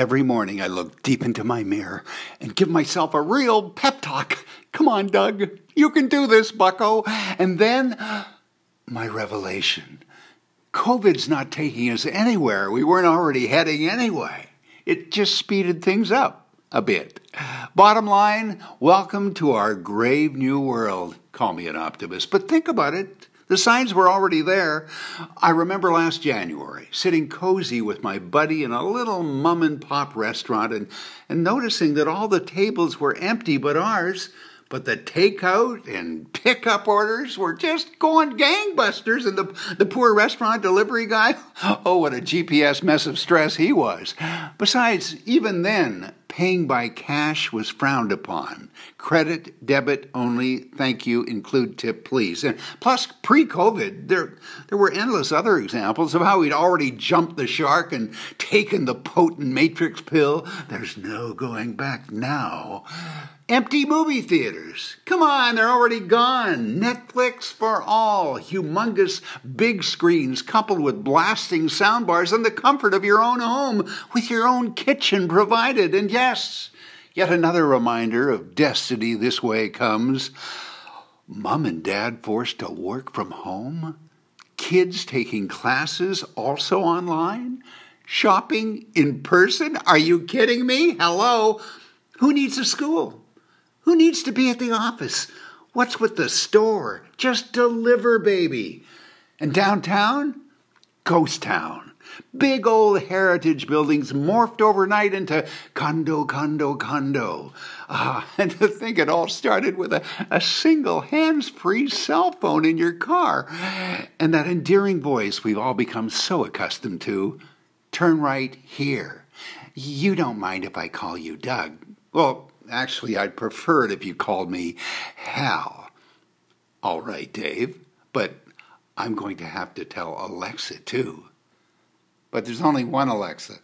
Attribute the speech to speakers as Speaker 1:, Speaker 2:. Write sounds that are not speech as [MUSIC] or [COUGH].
Speaker 1: Every morning I look deep into my mirror and give myself a real pep talk. Come on, Doug. You can do this, bucko. And then my revelation. COVID's not taking us anywhere. We weren't already heading anyway. It just speeded things up a bit. Bottom line, welcome to our grave new world. Call me an optimist, but think about it. The signs were already there. I remember last January sitting cozy with my buddy in a little mom and pop restaurant and, and noticing that all the tables were empty but ours. But the takeout and pickup orders were just going gangbusters, and the, the poor restaurant delivery guy, [LAUGHS] oh, what a GPS mess of stress he was. Besides, even then, paying by cash was frowned upon. Credit, debit only, thank you, include tip, please. And plus, pre COVID, there, there were endless other examples of how we'd already jumped the shark and taken the potent matrix pill. There's no going back now. Empty movie theaters. Come on, they're already gone. Netflix for all. Humongous big screens coupled with blasting soundbars and the comfort of your own home with your own kitchen provided. And yes, yet another reminder of destiny this way comes. Mom and dad forced to work from home? Kids taking classes also online? Shopping in person? Are you kidding me? Hello? Who needs a school? Who needs to be at the office? What's with the store? Just deliver, baby. And downtown? Ghost town. Big old heritage buildings morphed overnight into condo, condo, condo. Ah, [LAUGHS] and to think it all started with a, a single hands free cell phone in your car. And that endearing voice we've all become so accustomed to turn right here. You don't mind if I call you Doug. Well, Actually, I'd prefer it if you called me Hal. All right, Dave, but I'm going to have to tell Alexa too. But there's only one Alexa.